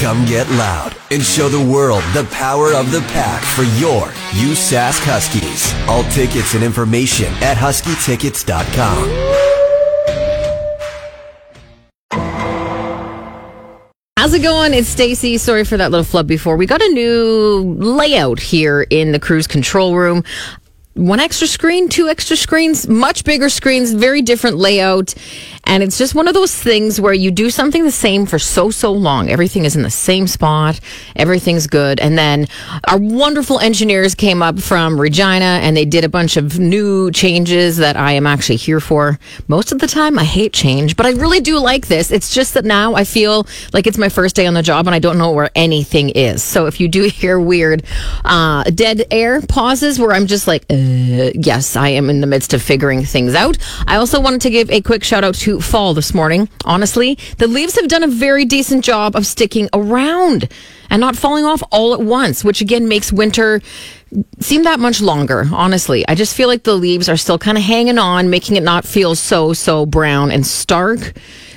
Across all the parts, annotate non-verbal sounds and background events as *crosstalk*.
Come get loud and show the world the power of the pack for your USask Huskies. All tickets and information at huskytickets.com. How's it going? It's Stacy. Sorry for that little flub before. We got a new layout here in the cruise control room. One extra screen, two extra screens, much bigger screens, very different layout. And it's just one of those things where you do something the same for so, so long. Everything is in the same spot. Everything's good. And then our wonderful engineers came up from Regina and they did a bunch of new changes that I am actually here for. Most of the time, I hate change, but I really do like this. It's just that now I feel like it's my first day on the job and I don't know where anything is. So if you do *laughs* hear weird, uh, dead air pauses where I'm just like, uh, yes, I am in the midst of figuring things out. I also wanted to give a quick shout out to fall this morning. Honestly, the leaves have done a very decent job of sticking around and not falling off all at once, which again makes winter seem that much longer. Honestly, I just feel like the leaves are still kind of hanging on, making it not feel so, so brown and stark.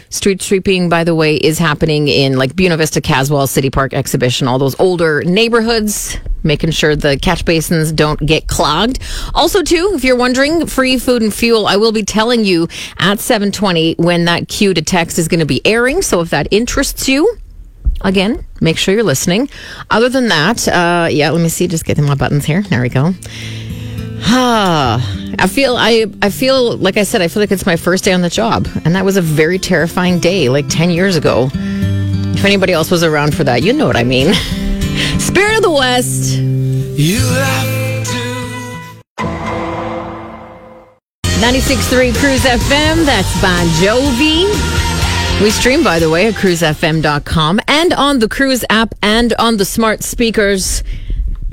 Street sweeping, by the way, is happening in like Buena Vista, Caswell, City Park Exhibition, all those older neighborhoods, making sure the catch basins don't get clogged. Also, too, if you're wondering, free food and fuel, I will be telling you at 720 when that cue to text is going to be airing. So if that interests you, again, make sure you're listening. Other than that, uh, yeah, let me see, just getting my buttons here. There we go. *sighs* I feel I I feel like I said I feel like it's my first day on the job, and that was a very terrifying day, like ten years ago. If anybody else was around for that, you know what I mean. *laughs* Spirit of the West. You have to. 96.3 Cruise FM. That's Bon Jovi. We stream, by the way, at cruisefm.com and on the Cruise app and on the smart speakers.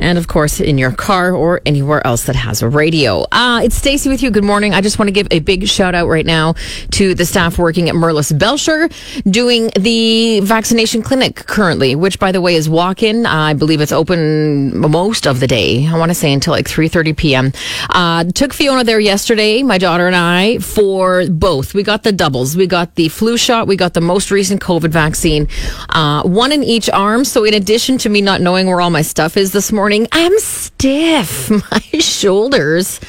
And of course, in your car or anywhere else that has a radio. Uh, it's Stacy with you. Good morning. I just want to give a big shout out right now to the staff working at Merlis Belcher doing the vaccination clinic currently, which by the way is walk in. I believe it's open most of the day. I want to say until like 3.30 p.m. Uh, took Fiona there yesterday, my daughter and I, for both. We got the doubles. We got the flu shot. We got the most recent COVID vaccine, uh, one in each arm. So in addition to me not knowing where all my stuff is this morning, I'm stiff. *laughs* My shoulders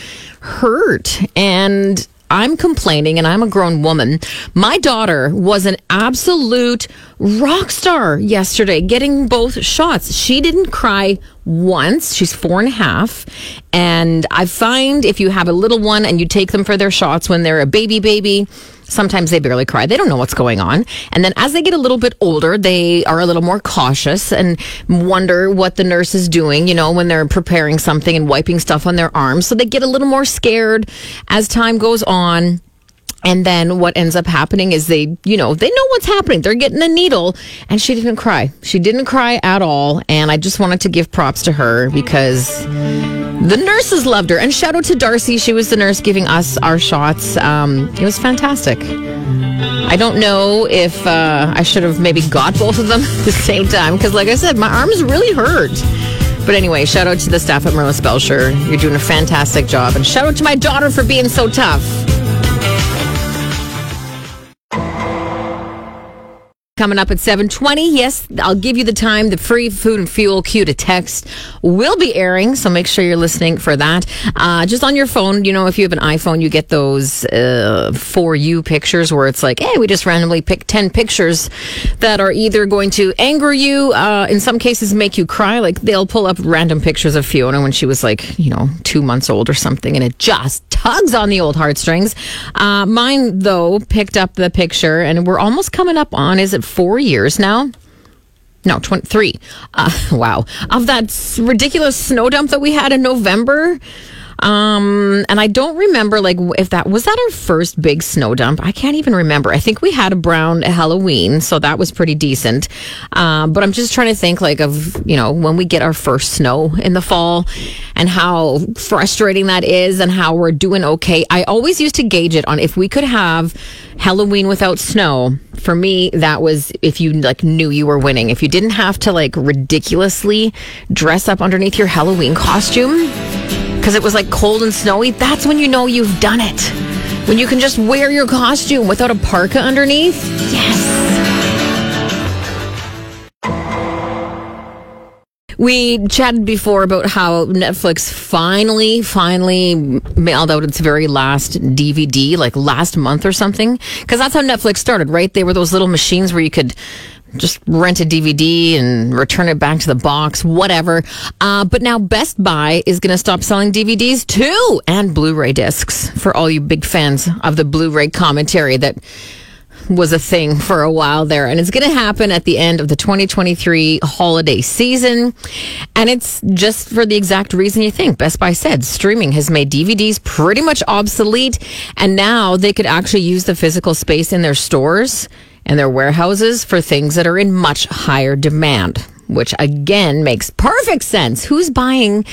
hurt. And I'm complaining, and I'm a grown woman. My daughter was an absolute rock star yesterday, getting both shots. She didn't cry once. She's four and a half. And I find if you have a little one and you take them for their shots when they're a baby baby, sometimes they barely cry. They don't know what's going on. And then as they get a little bit older, they are a little more cautious and wonder what the nurse is doing, you know, when they're preparing something and wiping stuff on their arms. So they get a little more scared as time goes on. And then what ends up happening is they, you know, they know what's happening. They're getting a needle and she didn't cry. She didn't cry at all. And I just wanted to give props to her because the nurses loved her. And shout out to Darcy. She was the nurse giving us our shots. Um, it was fantastic. I don't know if uh, I should have maybe got both of them *laughs* at the same time because, like I said, my arms really hurt. But anyway, shout out to the staff at Merlis Belcher. You're doing a fantastic job. And shout out to my daughter for being so tough. Coming up at 7.20 yes i'll give you the time. The free food and fuel cue to text will be airing so make sure you're listening for that. Uh, just on your phone you know if you have an iphone you get those uh, for you pictures where it's like hey we just randomly pick 10 pictures that are either going to anger you uh, in some cases make you cry. Like they'll pull up random pictures of fiona when she was like you know two months old or something and it just tugs on the old heartstrings. Uh, mine though picked up the picture and we're almost coming up on is it four years now. No, 23. Uh, *laughs* wow. Of that ridiculous snow dump that we had in November. Um, and I don't remember like if that was that our first big snow dump. I can't even remember. I think we had a brown Halloween, so that was pretty decent. Um, but I'm just trying to think like of you know when we get our first snow in the fall, and how frustrating that is, and how we're doing okay. I always used to gauge it on if we could have Halloween without snow. For me, that was if you like knew you were winning. If you didn't have to like ridiculously dress up underneath your Halloween costume because it was like cold and snowy, that's when you know you've done it. When you can just wear your costume without a parka underneath. Yes. We chatted before about how Netflix finally, finally mailed out its very last DVD, like last month or something. Because that's how Netflix started, right? They were those little machines where you could just rent a DVD and return it back to the box, whatever. Uh, but now Best Buy is going to stop selling DVDs too and Blu ray discs for all you big fans of the Blu ray commentary that was a thing for a while there. And it's going to happen at the end of the 2023 holiday season. And it's just for the exact reason you think. Best Buy said streaming has made DVDs pretty much obsolete. And now they could actually use the physical space in their stores and their warehouses for things that are in much higher demand which again makes perfect sense. Who's buying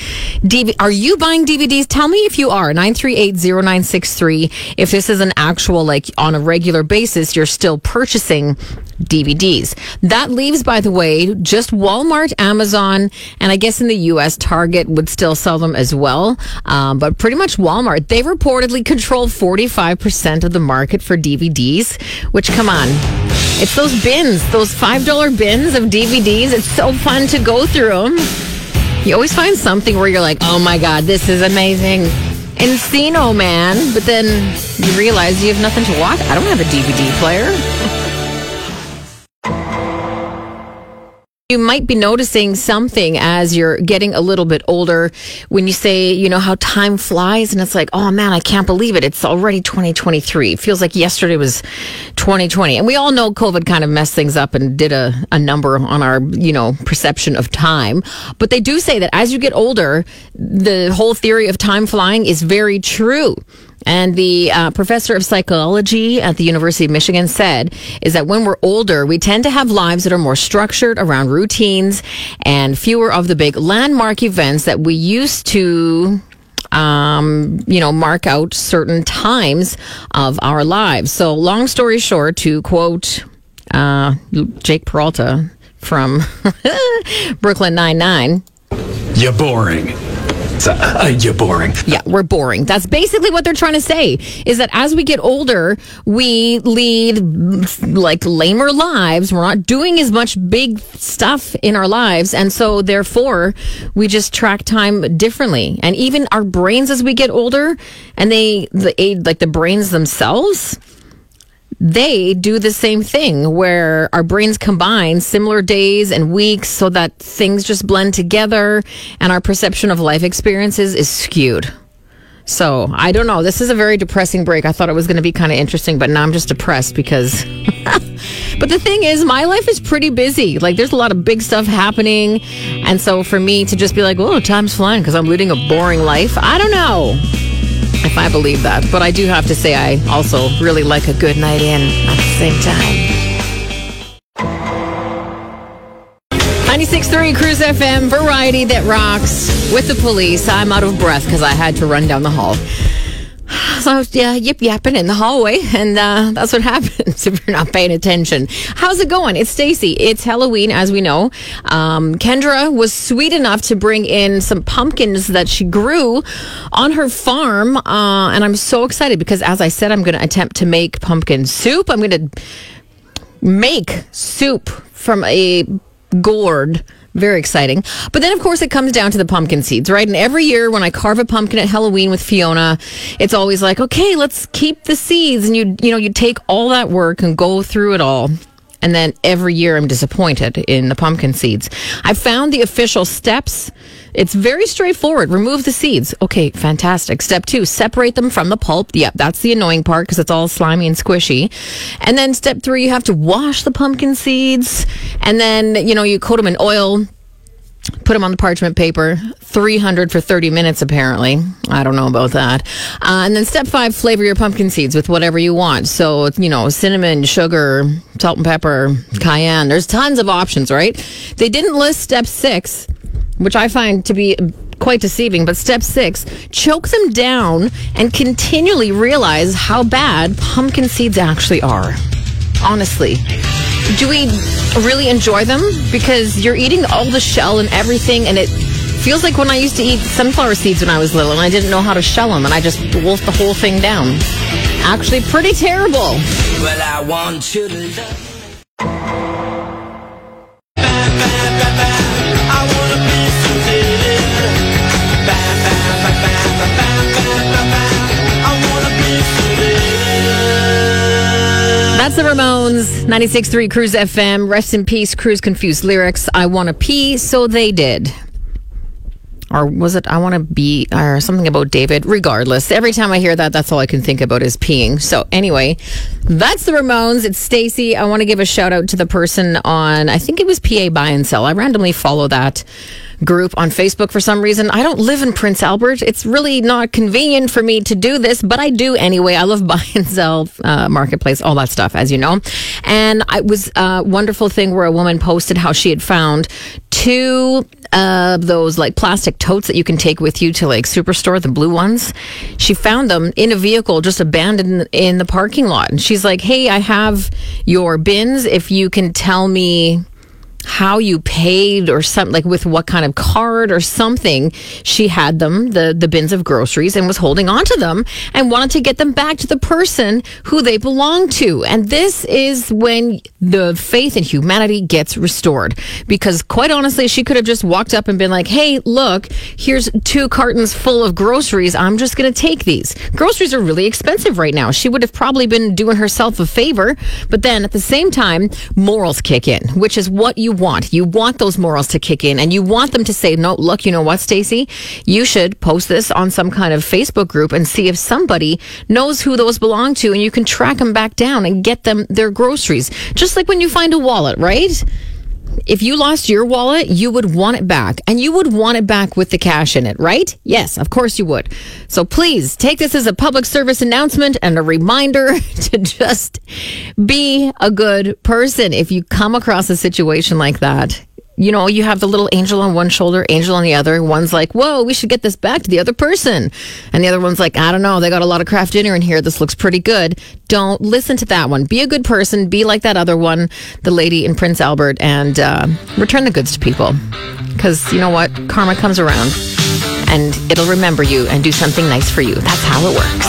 DVD? Are you buying DVDs? Tell me if you are. 938-0963. If this is an actual, like on a regular basis, you're still purchasing DVDs. That leaves, by the way, just Walmart, Amazon, and I guess in the U.S., Target would still sell them as well. Um, but pretty much Walmart, they reportedly control 45% of the market for DVDs, which, come on, it's those bins, those $5 bins of DVDs. It's so fun to go through them. You always find something where you're like, oh my God, this is amazing. Encino Man. But then you realize you have nothing to watch. I don't have a DVD player. You might be noticing something as you're getting a little bit older when you say, you know, how time flies and it's like, oh man, I can't believe it. It's already 2023. It feels like yesterday was 2020. And we all know COVID kind of messed things up and did a, a number on our, you know, perception of time. But they do say that as you get older, the whole theory of time flying is very true. And the uh, professor of psychology at the University of Michigan said is that when we're older, we tend to have lives that are more structured around routines and fewer of the big landmark events that we used to um, you know, mark out certain times of our lives. So, long story short, to quote uh, Jake Peralta from *laughs* Brooklyn Nine Nine, you're boring. Uh, you're boring. Yeah, we're boring. That's basically what they're trying to say is that as we get older, we lead like lamer lives. We're not doing as much big stuff in our lives. And so therefore we just track time differently. And even our brains as we get older and they, the, like the brains themselves, they do the same thing where our brains combine similar days and weeks so that things just blend together and our perception of life experiences is skewed. So I don't know. This is a very depressing break. I thought it was going to be kind of interesting, but now I'm just depressed because. *laughs* but the thing is, my life is pretty busy. Like there's a lot of big stuff happening. And so for me to just be like, oh, time's flying because I'm leading a boring life, I don't know if I believe that. But I do have to say, I also really like a good night in at the same time. 96.3 Cruise FM, variety that rocks with the police. I'm out of breath because I had to run down the hall. So yeah, yip yapping in the hallway, *laughs* and uh, that's what *laughs* happens if you're not paying attention. How's it going? It's Stacy. It's Halloween, as we know. Um, Kendra was sweet enough to bring in some pumpkins that she grew on her farm, uh, and I'm so excited because, as I said, I'm going to attempt to make pumpkin soup. I'm going to make soup from a gourd very exciting. But then, of course, it comes down to the pumpkin seeds, right? And every year when I carve a pumpkin at Halloween with Fiona, it's always like, okay, let's keep the seeds. And you, you know, you take all that work and go through it all. And then every year I'm disappointed in the pumpkin seeds. I found the official steps. It's very straightforward. Remove the seeds. Okay, fantastic. Step two, separate them from the pulp. Yep, that's the annoying part because it's all slimy and squishy. And then step three, you have to wash the pumpkin seeds. And then, you know, you coat them in oil, put them on the parchment paper. 300 for 30 minutes apparently. I don't know about that. Uh, and then step five flavor your pumpkin seeds with whatever you want. So you know cinnamon sugar salt and pepper cayenne. There's tons of options right? They didn't list step six which i find to be quite deceiving but step six choke them down and continually realize how bad pumpkin seeds actually are. Honestly do we really enjoy them? Because you're eating all the shell and everything, and it feels like when I used to eat sunflower seeds when I was little, and I didn't know how to shell them, and I just wolfed the whole thing down. Actually, pretty terrible. Well, the Ramones, 96.3 Cruise FM. Rest in peace, Cruise Confused lyrics. I want to pee, so they did. Or was it I want to be, or something about David? Regardless, every time I hear that, that's all I can think about is peeing. So, anyway, that's the Ramones. It's Stacy. I want to give a shout out to the person on, I think it was PA Buy and Sell. I randomly follow that group on Facebook for some reason. I don't live in Prince Albert. It's really not convenient for me to do this, but I do anyway. I love *laughs* buy and sell, uh, marketplace, all that stuff, as you know. And it was a wonderful thing where a woman posted how she had found two of those like plastic totes that you can take with you to like Superstore, the blue ones. She found them in a vehicle just abandoned in the parking lot. And she's like, Hey, I have your bins. If you can tell me how you paid or something like with what kind of card or something she had them the the bins of groceries and was holding on to them and wanted to get them back to the person who they belonged to. And this is when the faith in humanity gets restored because quite honestly she could have just walked up and been like hey look here's two cartons full of groceries i'm just going to take these groceries are really expensive right now she would have probably been doing herself a favor but then at the same time morals kick in which is what you want. You want those morals to kick in and you want them to say, no, look, you know what, Stacy? You should post this on some kind of Facebook group and see if somebody knows who those belong to and you can track them back down and get them their groceries. Just like when you find a wallet, right? If you lost your wallet, you would want it back and you would want it back with the cash in it, right? Yes, of course you would. So please take this as a public service announcement and a reminder *laughs* to just be a good person. If you come across a situation like that, you know, you have the little angel on one shoulder, angel on the other. One's like, whoa, we should get this back to the other person. And the other one's like, I don't know, they got a lot of Kraft dinner in here. This looks pretty good. Don't listen to that one. Be a good person. Be like that other one, the lady in Prince Albert, and uh, return the goods to people. Because you know what? Karma comes around and it'll remember you and do something nice for you. That's how it works.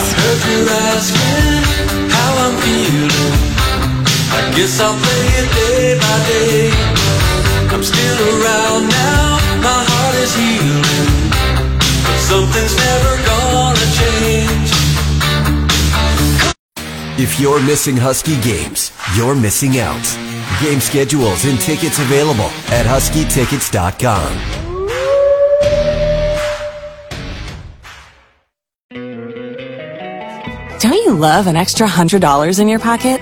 I'm feeling. I guess I'll play it day by day. I'm still around now, my heart is healing. Something's never gonna change. If you're missing Husky games, you're missing out. Game schedules and tickets available at huskytickets.com. Don't you love an extra $100 in your pocket?